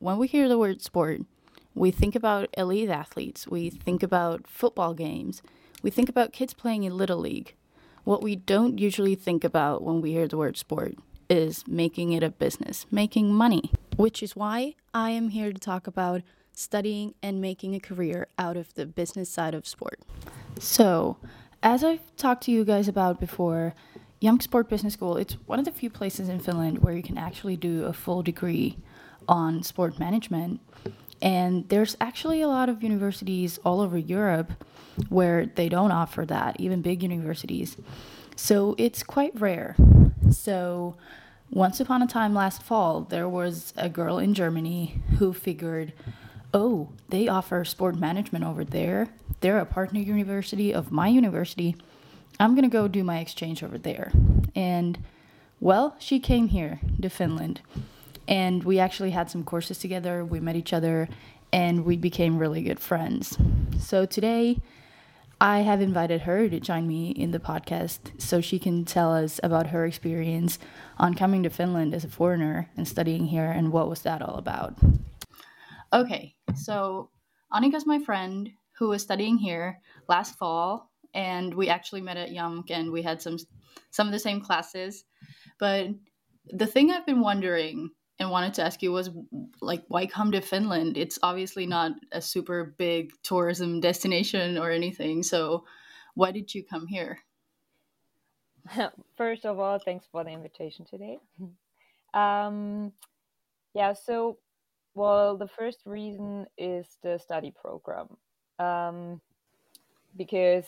when we hear the word sport, we think about elite athletes, we think about football games, we think about kids playing in Little League. What we don't usually think about when we hear the word sport is making it a business, making money, which is why I am here to talk about studying and making a career out of the business side of sport. So, as I've talked to you guys about before, Young Sport Business School, it's one of the few places in Finland where you can actually do a full degree on sport management. And there's actually a lot of universities all over Europe where they don't offer that, even big universities. So it's quite rare. So once upon a time last fall, there was a girl in Germany who figured, oh, they offer sport management over there. They're a partner university of my university. I'm going to go do my exchange over there. And well, she came here to Finland and we actually had some courses together. We met each other and we became really good friends. So today, I have invited her to join me in the podcast so she can tell us about her experience on coming to Finland as a foreigner and studying here and what was that all about. Okay, so Annika's my friend who was studying here last fall and we actually met at JAMK and we had some some of the same classes. But the thing I've been wondering and wanted to ask you was like why come to Finland? It's obviously not a super big tourism destination or anything. So why did you come here? First of all, thanks for the invitation today. Um, yeah, so well, the first reason is the study program. Um, because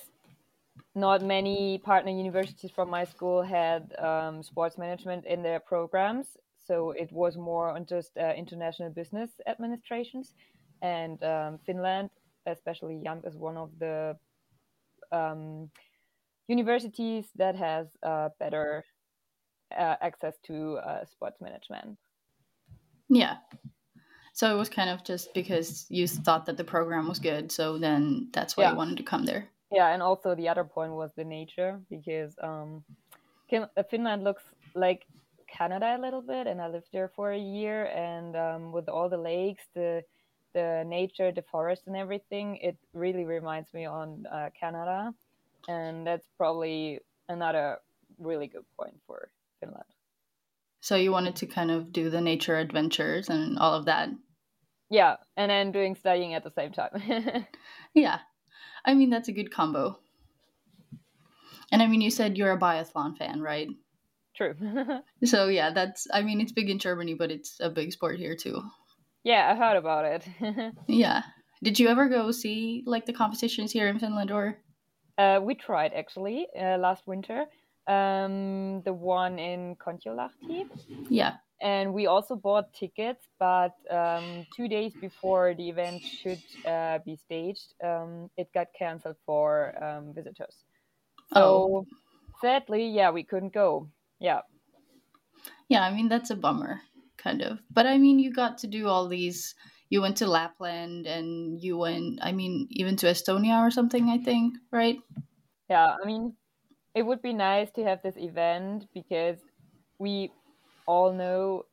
not many partner universities from my school had um, sports management in their programs so it was more on just uh, international business administrations. And um, Finland, especially JAMK, is one of the um, universities that has uh, better uh, access to uh, sports management. Yeah. So it was kind of just because you thought that the program was good. So then that's why yeah. you wanted to come there. Yeah. And also the other point was the nature because um, Finland looks like Canada a little bit, and I lived there for a year. And um, with all the lakes, the the nature, the forest, and everything, it really reminds me on uh, Canada, and that's probably another really good point for Finland. So you wanted to kind of do the nature adventures and all of that. Yeah, and then doing studying at the same time. yeah, I mean that's a good combo. And I mean, you said you're a biathlon fan, right? True. so yeah, that's I mean it's big in Germany, but it's a big sport here too. Yeah, I heard about it. yeah. Did you ever go see like the competitions here in Finland or? Uh, we tried actually uh, last winter. Um, the one in Kontiolahti. Yeah. And we also bought tickets, but um, two days before the event should uh, be staged, um, it got canceled for um, visitors. So oh. sadly, yeah, we couldn't go. Yeah. Yeah, I mean that's a bummer, kind of. But I mean, you got to do all these. You went to Lapland, and you went. I mean, even to Estonia or something. I think, right? Yeah, I mean, it would be nice to have this event because we all know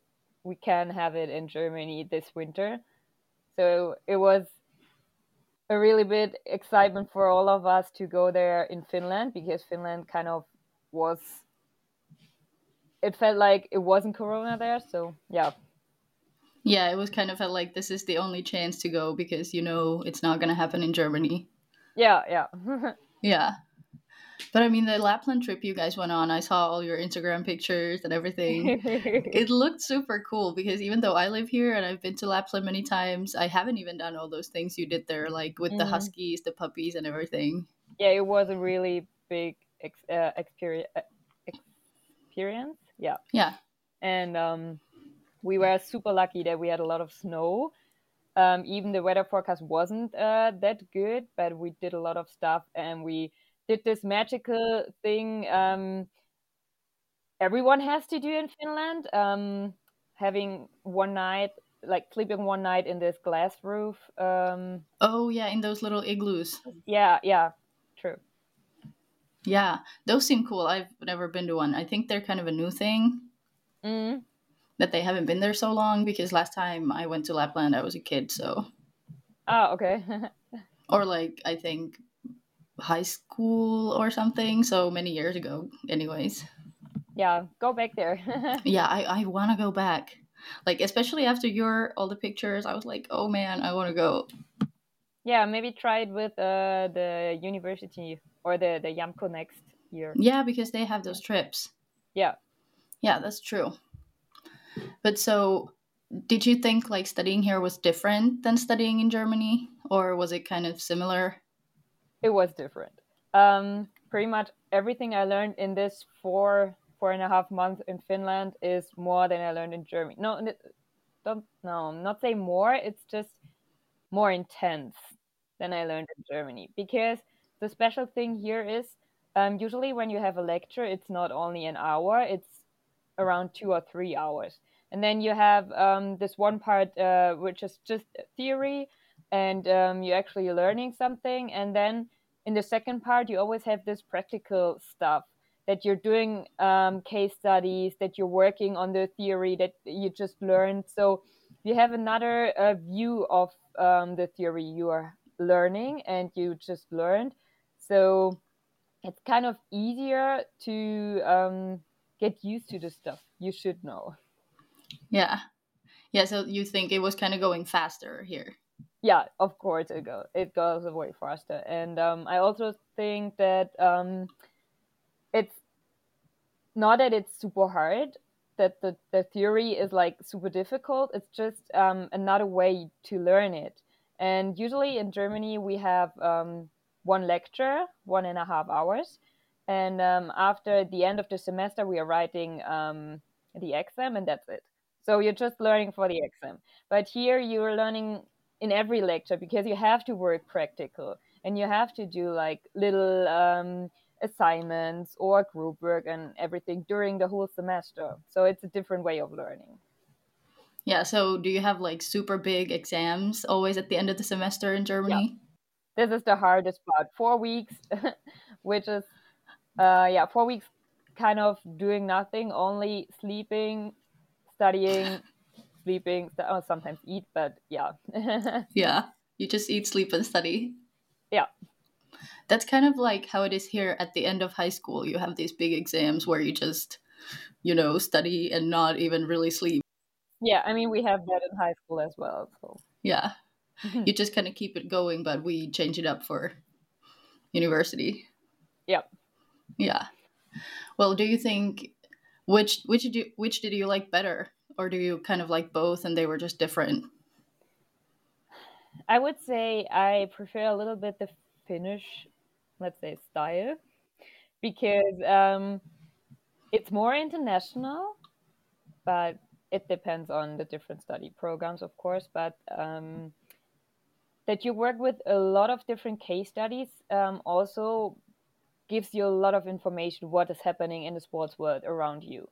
we can have it in Germany this winter. So it was a really big excitement for all of us to go there in Finland because Finland kind of was it felt like it wasn't Corona there. So yeah. Yeah, it was kind of felt like this is the only chance to go because you know it's not going to happen in Germany. Yeah, yeah. yeah. But I mean, the Lapland trip you guys went on, I saw all your Instagram pictures and everything. it looked super cool because even though I live here and I've been to Lapland many times, I haven't even done all those things you did there, like with mm-hmm. the huskies, the puppies, and everything. Yeah, it was a really big ex- uh, experience. Experience yeah. Yeah. And um, we were super lucky that we had a lot of snow. Um, even the weather forecast wasn't uh, that good, but we did a lot of stuff and we did this magical thing um, everyone has to do in Finland. Um, having one night, like sleeping one night in this glass roof. Um, oh, yeah, in those little igloos. Yeah, yeah. Yeah, those seem cool. I've never been to one. I think they're kind of a new thing. Mm. that they haven't been there so long because last time I went to Lapland, I was a kid, so. Oh, okay. or like, I think high school or something, so many years ago, anyways. Yeah, go back there. yeah, I, I want to go back. Like, especially after your all the pictures, I was like, oh man, I want to go. Yeah, maybe try it with uh, the university or the, the JAMK next year. Yeah, because they have those trips. Yeah. Yeah, that's true. But so, did you think like studying here was different than studying in Germany, or was it kind of similar? It was different. Um, pretty much everything I learned in this four four and a half months in Finland is more than I learned in Germany. No, don't no, not say more. It's just more intense than I learned in Germany because the special thing here is um, usually when you have a lecture, it's not only an hour; it's around two or three hours. And then you have um, this one part uh, which is just theory, and um, you're actually learning something. And then in the second part, you always have this practical stuff that you're doing um, case studies, that you're working on the theory that you just learned. So you have another uh, view of um, the theory you are learning and you just learned. So it's kind of easier to um, get used to the stuff you should know. Yeah. Yeah, so you think it was kind of going faster here? Yeah, of course it goes. It goes way faster, and um, I also think that um, it's not that it's super hard. That the, the theory is like super difficult. It's just um, another way to learn it. And usually in Germany we have um, one lecture, one and a half hours, and um, after the end of the semester we are writing um, the exam, and that's it. So you're just learning for the exam. But here you're learning in every lecture because you have to work practical and you have to do like little um, assignments or group work and everything during the whole semester. So it's a different way of learning. Yeah. So do you have like super big exams always at the end of the semester in Germany? Yeah. This is the hardest part. Four weeks, which is, uh, yeah, four weeks kind of doing nothing, only sleeping, studying, sleeping, oh, sometimes eat, but yeah. yeah, you just eat, sleep, and study. Yeah. That's kind of like how it is here at the end of high school. You have these big exams where you just, you know, study and not even really sleep. Yeah, I mean, we have that in high school as well. So. Yeah. you just kind of keep it going, but we change it up for university. Yep. Yeah. Well, do you think which which did you which did you like better, or do you kind of like both and they were just different? I would say I prefer a little bit the Finnish, let's say, style because um, it's more international, but it depends on the different study programs, of course. But um, that you work with a lot of different case studies um, also gives you a lot of information what is happening in the sports world around you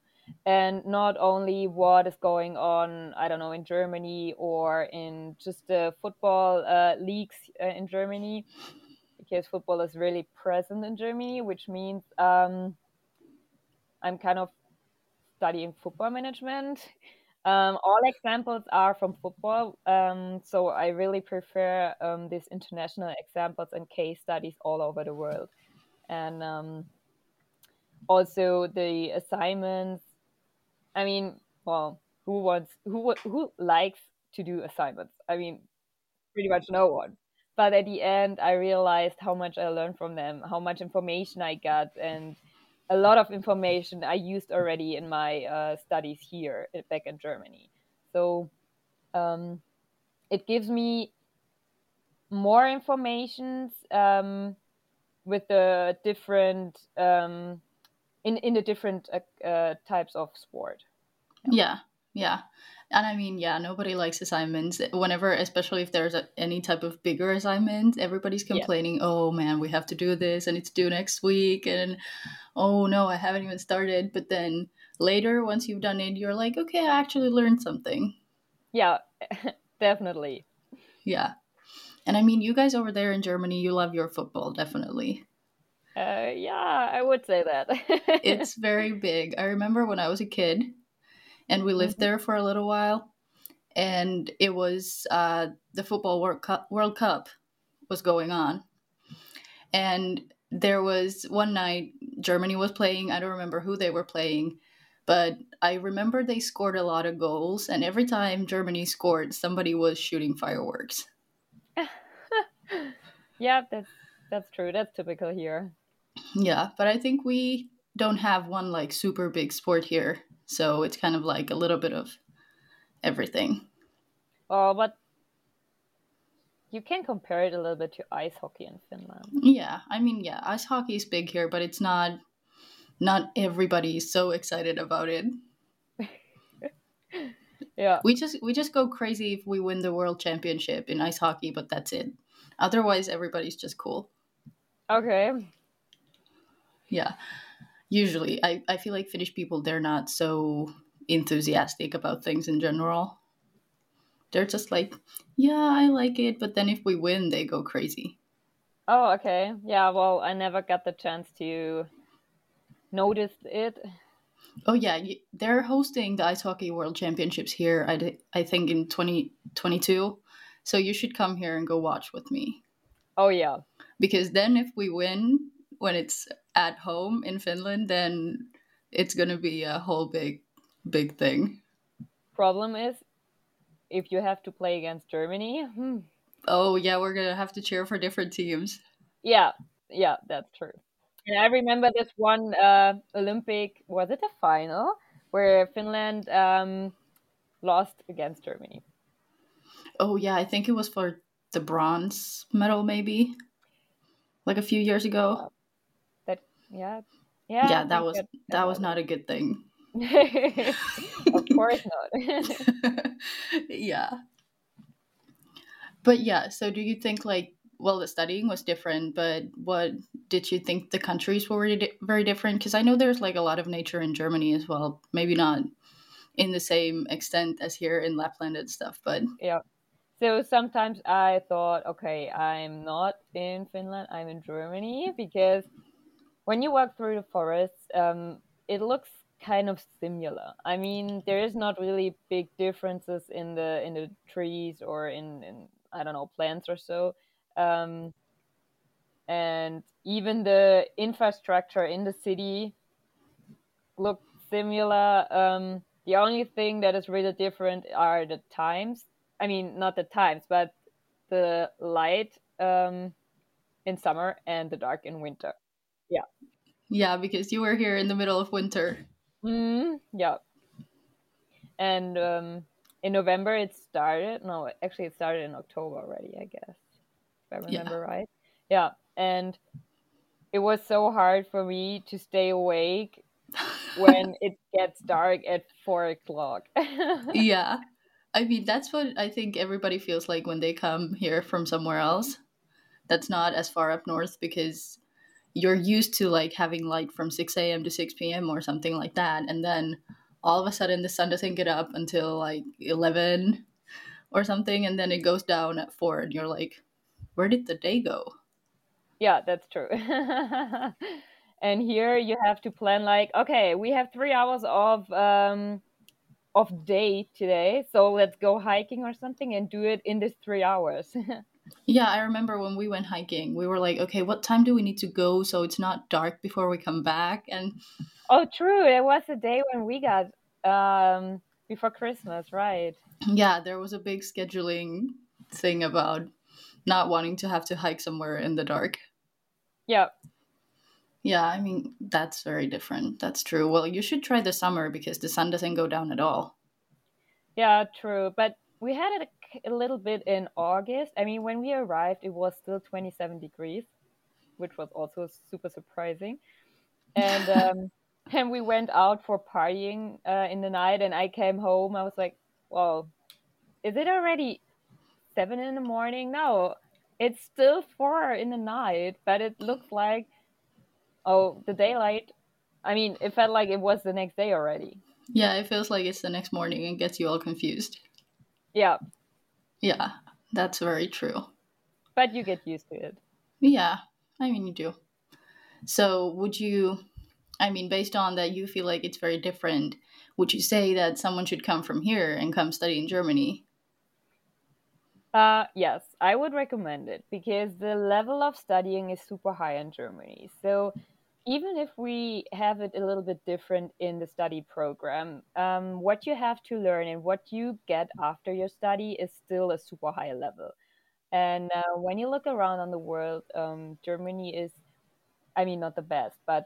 and not only what is going on i don't know in germany or in just the football uh, leagues uh, in germany because football is really present in germany which means um, i'm kind of studying football management um, all examples are from football um, so i really prefer um, these international examples and case studies all over the world and um, also the assignments. I mean, well, who wants who who likes to do assignments? I mean, pretty much no one. But at the end, I realized how much I learned from them, how much information I got, and a lot of information I used already in my uh, studies here uh, back in Germany. So um, it gives me more information um, with the different um, in in the different uh, uh, types of sport. Yeah. yeah, and I mean, yeah, nobody likes assignments. Whenever, especially if there's a, any type of bigger assignment, everybody's complaining. Yeah. Oh man, we have to do this, and it's due next week, and oh no, I haven't even started. But then later, once you've done it, you're like, okay, I actually learned something. Yeah, definitely. Yeah. And I mean, you guys over there in Germany, you love your football, definitely. Uh, yeah, I would say that. it's very big. I remember when I was a kid, and we lived Mhm. there for a little while. And it was uh, the football World Cup, World Cup was going on, and there was one night Germany was playing. I don't remember who they were playing, but I remember they scored a lot of goals, and every time Germany scored, somebody was shooting fireworks. yeah, that's that's true. That's typical here. Yeah, but I think we don't have one like super big sport here, so it's kind of like a little bit of everything. Oh, but you can compare it a little bit to ice hockey in Finland. Yeah, I mean, yeah, ice hockey is big here, but it's not not everybody is so excited about it. Yeah. We just we just go crazy if we win the world championship in ice hockey, but that's it. Otherwise, everybody's just cool. Okay. Yeah. Usually, I, I feel like Finnish people, they're not so enthusiastic about things in general. They're just like, yeah, I like it, but then if we win, they go crazy. Oh, okay. Yeah, well, I never got the chance to notice it. Oh, yeah, they're hosting the Ice Hockey World Championships here, i, I think, in 2022. So you should come here and go watch with me. Oh, yeah. Because then if we win when it's at home in Finland, then it's going to be a whole big, big thing. Problem is, if you have to play against Germany, hmm, Oh, yeah, we're going to have to cheer for different teams. yeah, yeah, that's true. And I remember this one uh, Olympic, was it a final, where Finland um, lost against Germany. Oh, yeah, I think it was for the bronze medal, maybe, like a few years ago. Yeah, yeah. Yeah, that was that was not a good thing. of course not. yeah. But yeah, so do you think like well the studying was different, but what did you think the countries were di- very different because I know there's like a lot of nature in Germany as well. Maybe not in the same extent as here in Lapland and stuff, but yeah. So sometimes I thought, okay, I'm not in Finland, I'm in Germany because when you walk through the forest, um, it looks kind of similar. I mean, there is not really big differences in the in the trees or in, in I don't know plants or so. Um, and even the infrastructure in the city look similar. Um, the only thing that is really different are the times. I mean, not the times, but the light um, in summer and the dark in winter. Yeah, Yeah, because you were here in the middle of winter. Mm, yeah. And um, in November it started. No, actually it started in October already, I guess. If I Yeah. remember right. Yeah. And it was so hard for me to stay awake when it gets dark at four o'clock. yeah. I mean, that's what I think everybody feels like when they come here from somewhere else that's not as far up north because you're used to like having light from 6 a.m. to 6 p.m. or something like that. And then all of a sudden the sun doesn't get up until like 11 or something. And then it goes down at 4 and you're like, where did the day go? yeah, that's true. and here you have to plan like, okay, we have three hours of um, of day today, so let's go hiking or something and do it in this three hours. Yeah, I remember when we went hiking, we were like, okay, what time do we need to go so it's not dark before we come back? And oh, true. it was a day when we got um, before Christmas, right? yeah, there was a big scheduling thing about not wanting to have to hike somewhere in the dark. Yeah. Yeah, I mean, that's very different. That's true. Well, you should try the summer because the sun doesn't go down at all. Yeah, true. But we had it a, a little bit in August. I mean, when we arrived, it was still 27 degrees, which was also super surprising. And um, and we went out for partying uh, in the night, and I came home. I was like, "Well, is it already seven in the morning? No, it's still four in the night, but it looks like oh, the daylight. I mean, it felt like it was the next day already. Yeah, it feels like it's the next morning and gets you all confused. Yeah, Yeah, that's very true. but you get used to it. Yeah, I mean, you do. So, would you I mean, based on that, you feel like it's very different. Would you say that someone should come from here and come study in Germany? Uh, yes, I would recommend it because the level of studying is super high in Germany. So even if we have it a little bit different in the study program, um, what you have to learn and what you get after your study is still a super high level. And uh, when you look around on the world, um, Germany is, I mean, not the best, but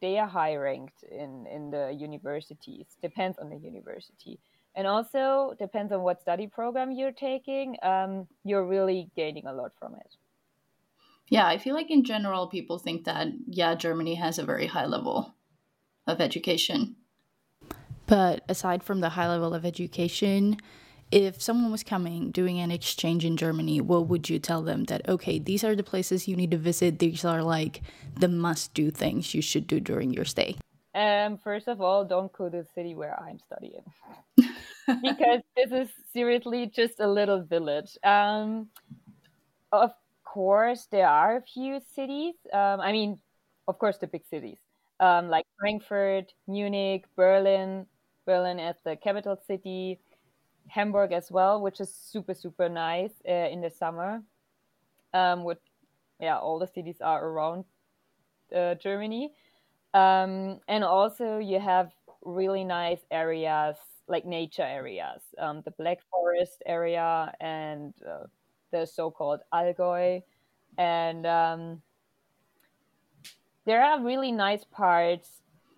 they are high ranked in, in the universities. Depends on the university. And also depends on what study program you're taking. Um, you're really gaining a lot from it. Yeah, I feel like in general, people think that, yeah, Germany has a very high level of education. But aside from the high level of education, if someone was coming doing an exchange in Germany, what would you tell them that okay, these are the places you need to visit. These are like the must-do things you should do during your stay. Um, first of all, don't go to the city where I'm studying because this is seriously just a little village. Um, of course, there are a few cities. Um, I mean, of course, the big cities um, like Frankfurt, Munich, Berlin. Berlin as the capital city, Hamburg as well, which is super super nice uh, in the summer. Um, with yeah, all the cities are around uh, Germany, um, and also you have really nice areas like nature areas, um, the Black Forest area and uh, the so-called Allgäu, and um, there are really nice parts.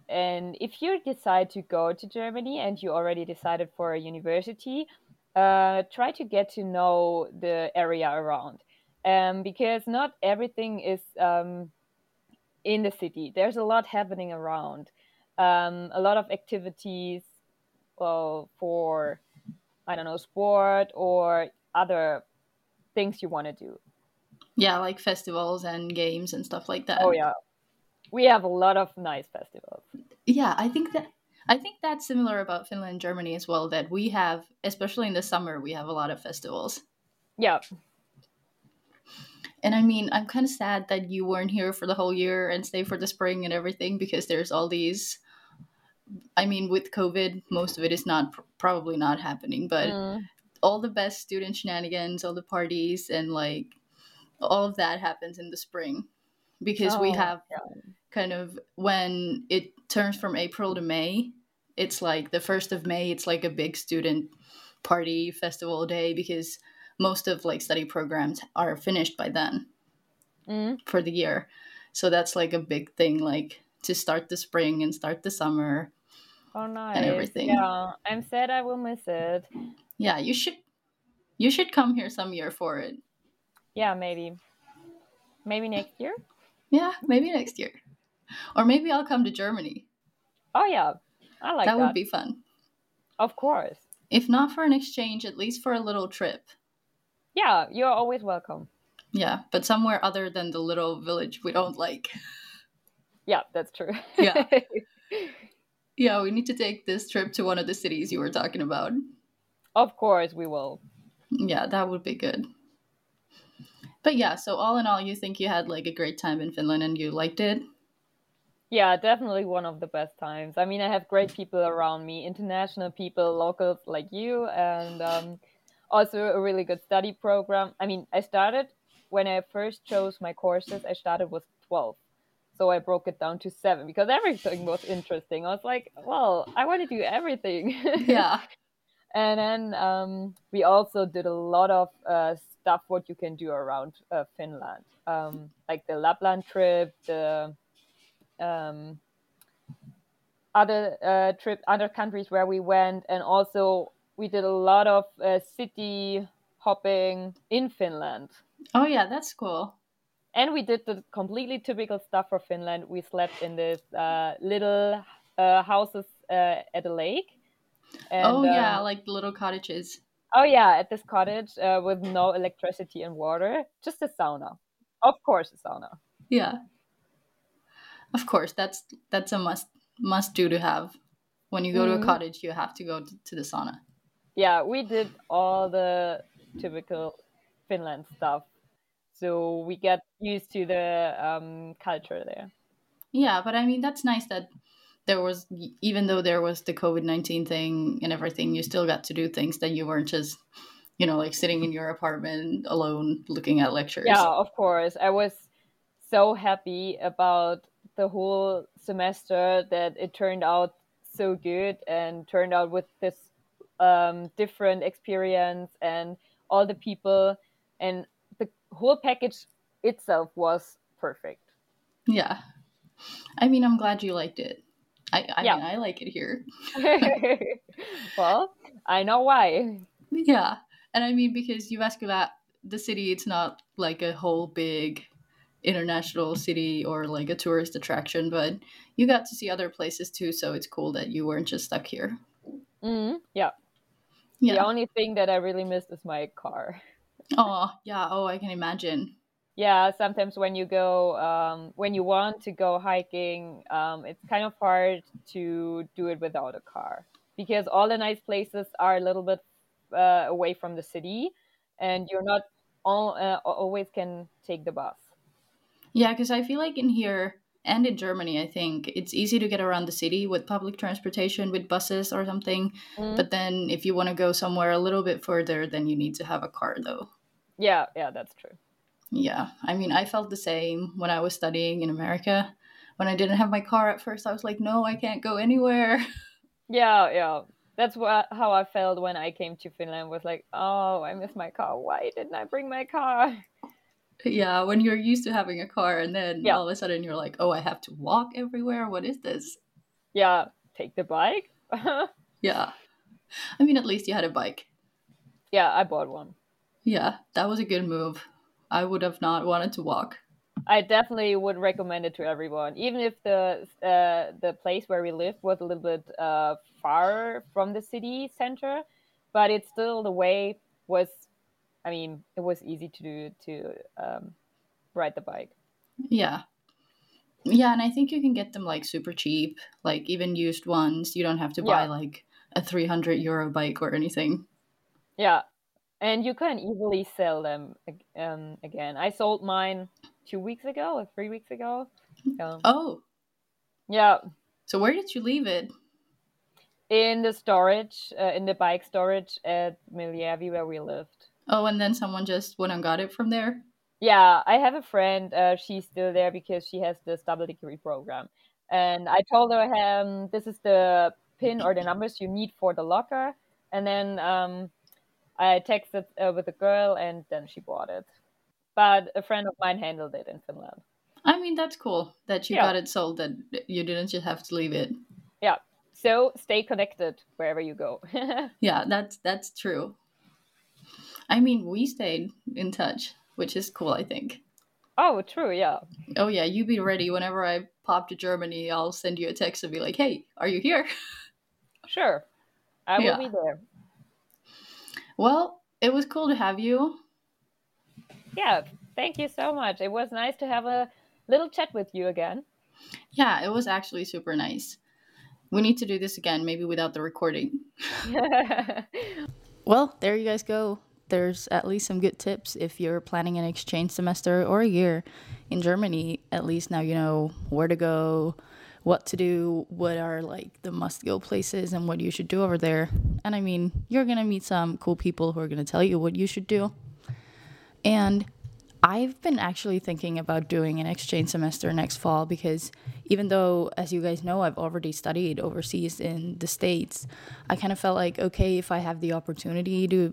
And if you decide to go to Germany and you already decided for a university, uh, try to get to know the area around, um, because not everything is um, in the city. There's a lot happening around, um, a lot of activities, well, for I don't know, sport or other things you want to do. Yeah, like festivals and games and stuff like that. Oh yeah, we have a lot of nice festivals. Yeah, I think that I think that's similar about Finland and Germany as well. That we have, especially in the summer, we have a lot of festivals. Yeah. And I mean, I'm kind of sad that you weren't here for the whole year and stay for the spring and everything because there's all these. I mean, with COVID, most of it is not probably not happening, but mm. All the best student shenanigans, all the parties, and like all of that happens in the spring because oh, we have yeah. kind of when it turns from April to May, it's like the first of May, it's like a big student party festival day because most of like study programs are finished by then mm. for the year. So that's like a big thing, like to start the spring and start the summer. Oh nice. And everything. Yeah. I'm sad I will miss it. Yeah, you should you should come here some year for it. Yeah, maybe. Maybe next year? Yeah, maybe next year. Or maybe I'll come to Germany. Oh yeah. I like that. That would be fun. Of course. If not for an exchange, at least for a little trip. Yeah, you're always welcome. Yeah, but somewhere other than the little village we don't like. Yeah, that's true. yeah. Yeah, we need to take this trip to one of the cities you were talking about. Of course, we will. Yeah, that would be good. But yeah, so all in all, you think you had like a great time in Finland and you liked it? Yeah, definitely one of the best times. I mean, I have great people around me, international people, locals like you, and um, also a really good study program. I mean, I started when I first chose my courses, I started with 12. So I broke it down to seven because everything was interesting. I was like, well, I want to do everything. Yeah. And then um, we also did a lot of uh, stuff what you can do around uh, Finland, um, like the Lapland trip, the um, other uh, trip, other countries where we went, and also we did a lot of uh, city hopping in Finland. Oh yeah, that's cool. And we did the completely typical stuff for Finland. We slept in this uh, little uh, houses uh, at a lake. And, oh yeah, um, like the little cottages. Oh yeah, at this cottage uh, with no electricity and water, just a sauna. Of course, a sauna. Yeah. Of course, that's that's a must must do to have. When you go mm-hmm. to a mm-hmm. cottage, you have to go to, to the sauna. Yeah, we did all the typical Finland stuff, so we get used to the um, culture there. Yeah, but I mean that's nice that there was even though there was the COVID nineteen thing and everything, you still got to do things that you weren't just you know like sitting in your apartment alone looking at lectures. Yeah, of course. I was so happy about the whole semester that it turned out so good and turned out with this um, different experience and all the people and the whole package itself was perfect. Yeah. I mean, I'm glad you liked it. I, I yeah. mean, I like it here. well, I know why. Yeah. And I mean, because Jyväskylä, the city, it's not like a whole big international city or like a tourist attraction, but you got to see other places too. So it's cool that you weren't just stuck here. Mm, yeah. Yeah. The only thing that I really missed is my car. Oh, yeah. Oh, I can imagine. Yeah, sometimes when you go, um, when you want to go hiking, um, it's kind of hard to do it without a car because all the nice places are a little bit uh, away from the city, and you're not all, uh, always can take the bus. Yeah, because I feel like in here and in Germany, I think it's easy to get around the city with public transportation, with buses or something. Mm. But then if you want to go somewhere a little bit further, then you need to have a car, though. Yeah, yeah, that's true. Yeah, I mean, I felt the same when I was studying in America. When I didn't have my car at first, I was like, no, I can't go anywhere. Yeah, yeah. That's what how I felt when I came to Finland. Was like, oh, I miss my car. Why didn't I bring my car? Yeah, when you're used to having a car and then yeah. all of a sudden you're like, oh, I have to walk everywhere. What is this? Yeah, take the bike. yeah. I mean, at least you had a bike. Yeah, I bought one. Yeah, that was a good move. I would have not wanted to walk. I definitely would recommend it to everyone, even if the uh, the place where we live was a little bit uh, far from the city center, but it's still the way was I mean, it was easy to do to um, ride the bike. Yeah. Yeah, and I think you can get them like super cheap, like even used ones. You don't have to buy yeah. like a 300 euro bike or anything. Yeah. And you can easily sell them um, again. I sold mine two weeks ago or three weeks ago. Yeah. Oh. Yeah. So where did you leave it? In the storage, uh, in the bike storage at Miljevi where we lived. Oh, and then someone just went and got it from there? Yeah, I have a friend. Uh, she's still there because she has this double degree program. And I told her, um, this is the pin or the numbers you need for the locker. And then um, I texted uh, with a girl and then she bought it. But a friend of mine handled it in Finland. I mean, that's cool that you yeah. got it sold, that you didn't just have to leave it. Yeah. So stay connected wherever you go. yeah, that's that's true. I mean, we stayed in touch, which is cool, I think. Oh, true, yeah. Oh, yeah, you be ready. Whenever I pop to Germany, I'll send you a text and be like, hey, are you here? Sure. I will yeah. be there. Well, it was cool to have you. Yeah, thank you so much. It was nice to have a little chat with you again. Yeah, it was actually super nice. We need to do this again, maybe without the recording. well, there you guys go there's at least some good tips if you're planning an exchange semester or a year in Germany. At least now you know where to go, what to do, what are like the must go places, and what you should do over there. And I mean, you're gonna meet some cool people who are gonna tell you what you should do. And I've been actually thinking about doing an exchange semester next fall because even though, as you guys know, I've already studied overseas in the States, I kind of felt like, okay, if I have the opportunity to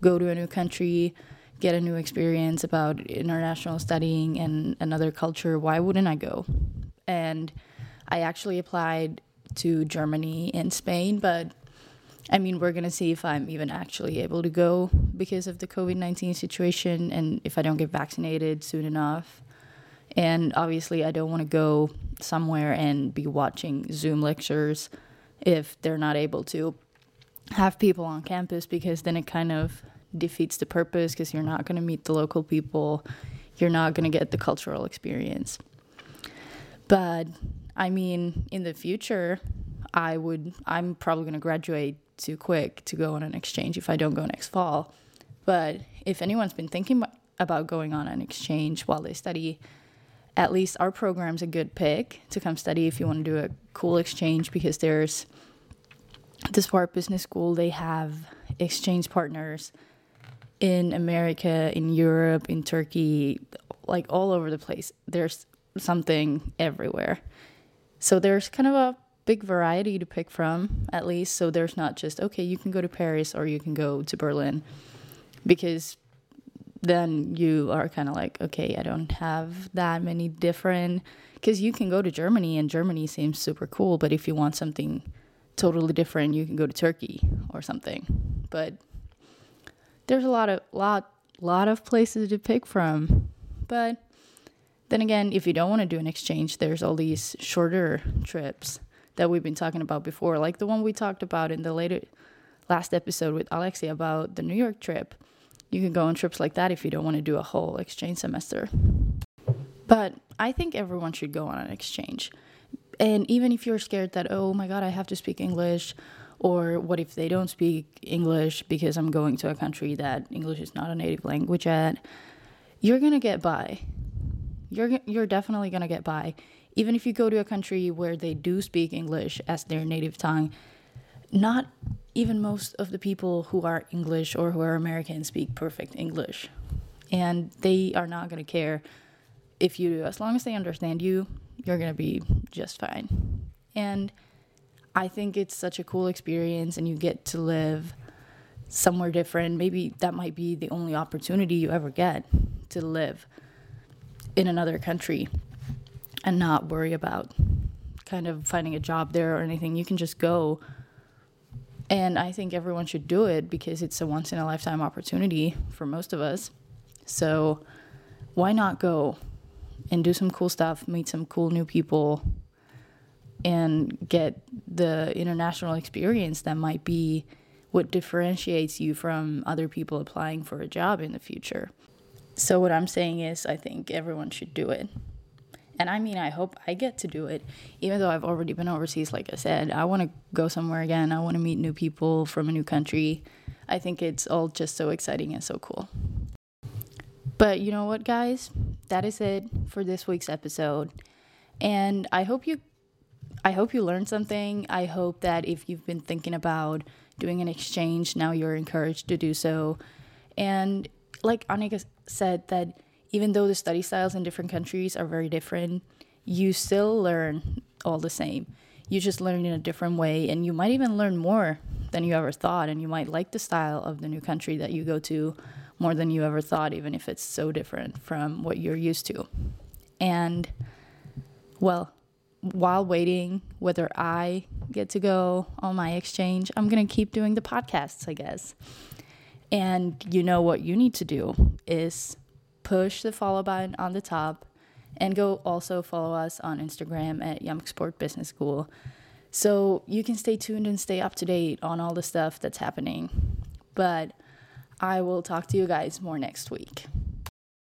go to a new country, get a new experience about international studying and another culture, why wouldn't I go? And I actually applied to Germany and Spain, but I mean, we're going to see if I'm even actually able to go because of the COVID 19 situation and if I don't get vaccinated soon enough. And obviously, I don't want to go somewhere and be watching Zoom lectures if they're not able to have people on campus because then it kind of defeats the purpose because you're not going to meet the local people, you're not going to get the cultural experience. But I mean, in the future, I would I'm probably going to graduate too quick to go on an exchange if I don't go next fall. But if anyone's been thinking about going on an exchange while they study, at least our program's a good pick to come study if you want to do a cool exchange because there's the Smart Business School, they have exchange partners in America, in Europe, in Turkey, like all over the place. There's something everywhere. So there's kind of a big variety to pick from, at least. So there's not just, okay, you can go to Paris or you can go to Berlin. Because then you are kind of like, okay, I don't have that many different. Because you can go to Germany and Germany seems super cool. But if you want something totally different, you can go to Turkey or something. But there's a lot of lot lot of places to pick from. But then again, if you don't want to do an exchange, there's all these shorter trips that we've been talking about before, like the one we talked about in the later last episode with Alexia about the New York trip. You can go on trips like that if you don't want to do a whole exchange semester. But I think everyone should go on an exchange. And even if you're scared that, oh my God, I have to speak English, or what if they don't speak English because I'm going to a country that English is not a native language at, you're going to get by. You're, you're definitely going to get by even if you go to a country where they do speak English as their native tongue, not even most of the people who are English or who are American speak perfect English. And they are not going to care if you do. As long as they understand you, you're going to be just fine. And I think it's such a cool experience, and you get to live somewhere different. Maybe that might be the only opportunity you ever get to live in another country and not worry about kind of finding a job there or anything. You can just go. And I think everyone should do it because it's a once in a lifetime opportunity for most of us. So why not go and do some cool stuff, meet some cool new people, and get the international experience that might be what differentiates you from other people applying for a job in the future. So, what I'm saying is, I think everyone should do it. And I mean, I hope I get to do it, even though I've already been overseas, like I said. I want to go somewhere again. I want to meet new people from a new country. I think it's all just so exciting and so cool. But you know what, guys? That is it for this week's episode. And I hope you I hope you learned something. I hope that if you've been thinking about doing an exchange, now you're encouraged to do so. And like Annika said that even though the study styles in different countries are very different, you still learn all the same. You just learn in a different way, and you might even learn more than you ever thought, and you might like the style of the new country that you go to more than you ever thought, even if it's so different from what you're used to. And, well, while waiting whether I get to go on my exchange, I'm going to keep doing the podcasts, I guess. And you know what you need to do is push the follow button on the top and go also follow us on Instagram at Young Sport Business School so you can stay tuned and stay up to date on all the stuff that's happening. But I will talk to you guys more next week.